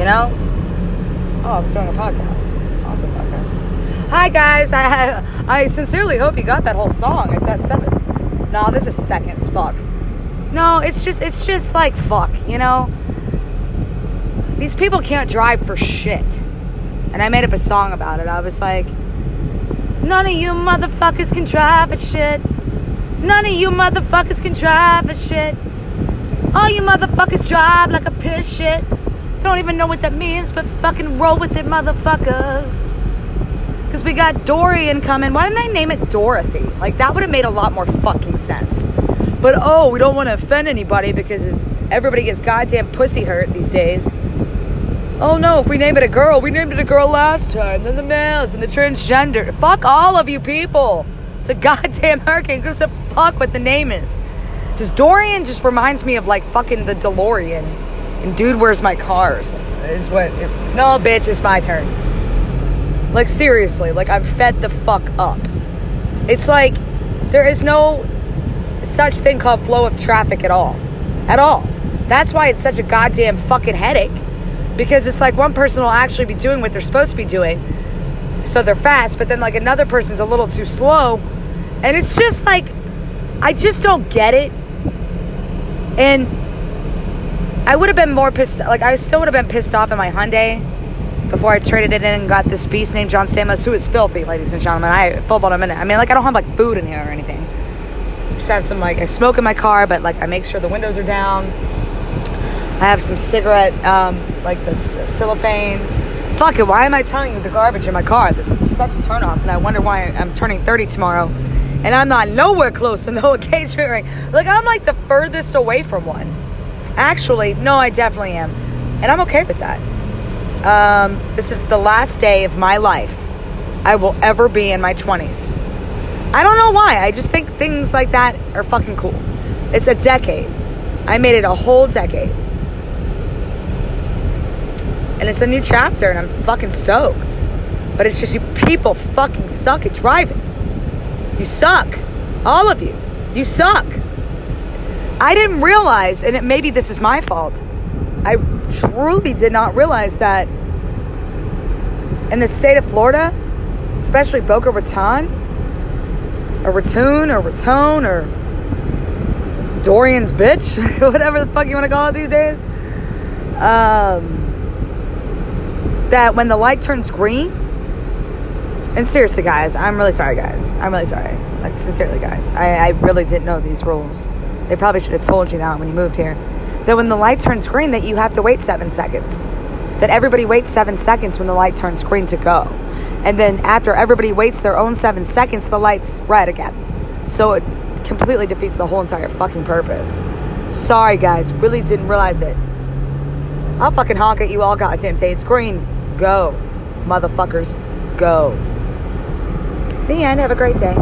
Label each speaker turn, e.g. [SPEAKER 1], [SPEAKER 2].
[SPEAKER 1] You know? Oh, I'm starting a podcast. Also a podcast. Hi guys. I I sincerely hope you got that whole song. It's at seven. No, this is seconds. Fuck. No, it's just it's just like fuck. You know. These people can't drive for shit. And I made up a song about it. I was like, none of you motherfuckers can drive for shit. None of you motherfuckers can drive for shit. All you motherfuckers drive like a piss shit. Don't even know what that means, but fucking roll with it, motherfuckers. Because we got Dorian coming. Why didn't they name it Dorothy? Like, that would have made a lot more fucking sense. But oh, we don't want to offend anybody because everybody gets goddamn pussy hurt these days. Oh no, if we name it a girl, we named it a girl last time, then the males and the transgender. Fuck all of you people. It's a goddamn hurricane. Gives a fuck what the name is. Just Dorian just reminds me of like fucking the DeLorean. And dude, where's my cars? Is what. It, no, bitch, it's my turn. Like seriously, like I'm fed the fuck up. It's like there is no such thing called flow of traffic at all. At all. That's why it's such a goddamn fucking headache. Because it's like one person will actually be doing what they're supposed to be doing. So they're fast, but then like another person's a little too slow. And it's just like I just don't get it. And I would have been more pissed like I still would have been pissed off in my Hyundai before I traded it in and got this beast named John Stamos, who is filthy, ladies and gentlemen. I full about a minute. I mean, like I don't have like food in here or anything. Just have some like I smoke in my car, but like I make sure the windows are down. I have some cigarette, um, like the cellophane. Fuck it, why am I telling you the garbage in my car? This is such a turnoff, and I wonder why I'm turning 30 tomorrow, and I'm not nowhere close to no engagement ring. Like I'm like the furthest away from one. Actually, no, I definitely am, and I'm okay with that. Um, this is the last day of my life I will ever be in my 20s. I don't know why. I just think things like that are fucking cool. It's a decade. I made it a whole decade. And it's a new chapter, and I'm fucking stoked. But it's just you people fucking suck at driving. You suck. All of you. You suck. I didn't realize, and it, maybe this is my fault. I truly did not realize that in the state of Florida, especially Boca Raton, or Raton, or Raton, or Dorian's bitch, whatever the fuck you want to call it these days, um, that when the light turns green, and seriously, guys, I'm really sorry, guys. I'm really sorry. Like, sincerely, guys. I, I really didn't know these rules. They probably should have told you that when you moved here. That when the light turns green, that you have to wait seven seconds. That everybody waits seven seconds when the light turns green to go. And then after everybody waits their own seven seconds, the light's red again. So it completely defeats the whole entire fucking purpose. Sorry, guys. Really didn't realize it. I'll fucking honk at you all goddamn day. It's green. Go. Motherfuckers. Go. The end. Have a great day.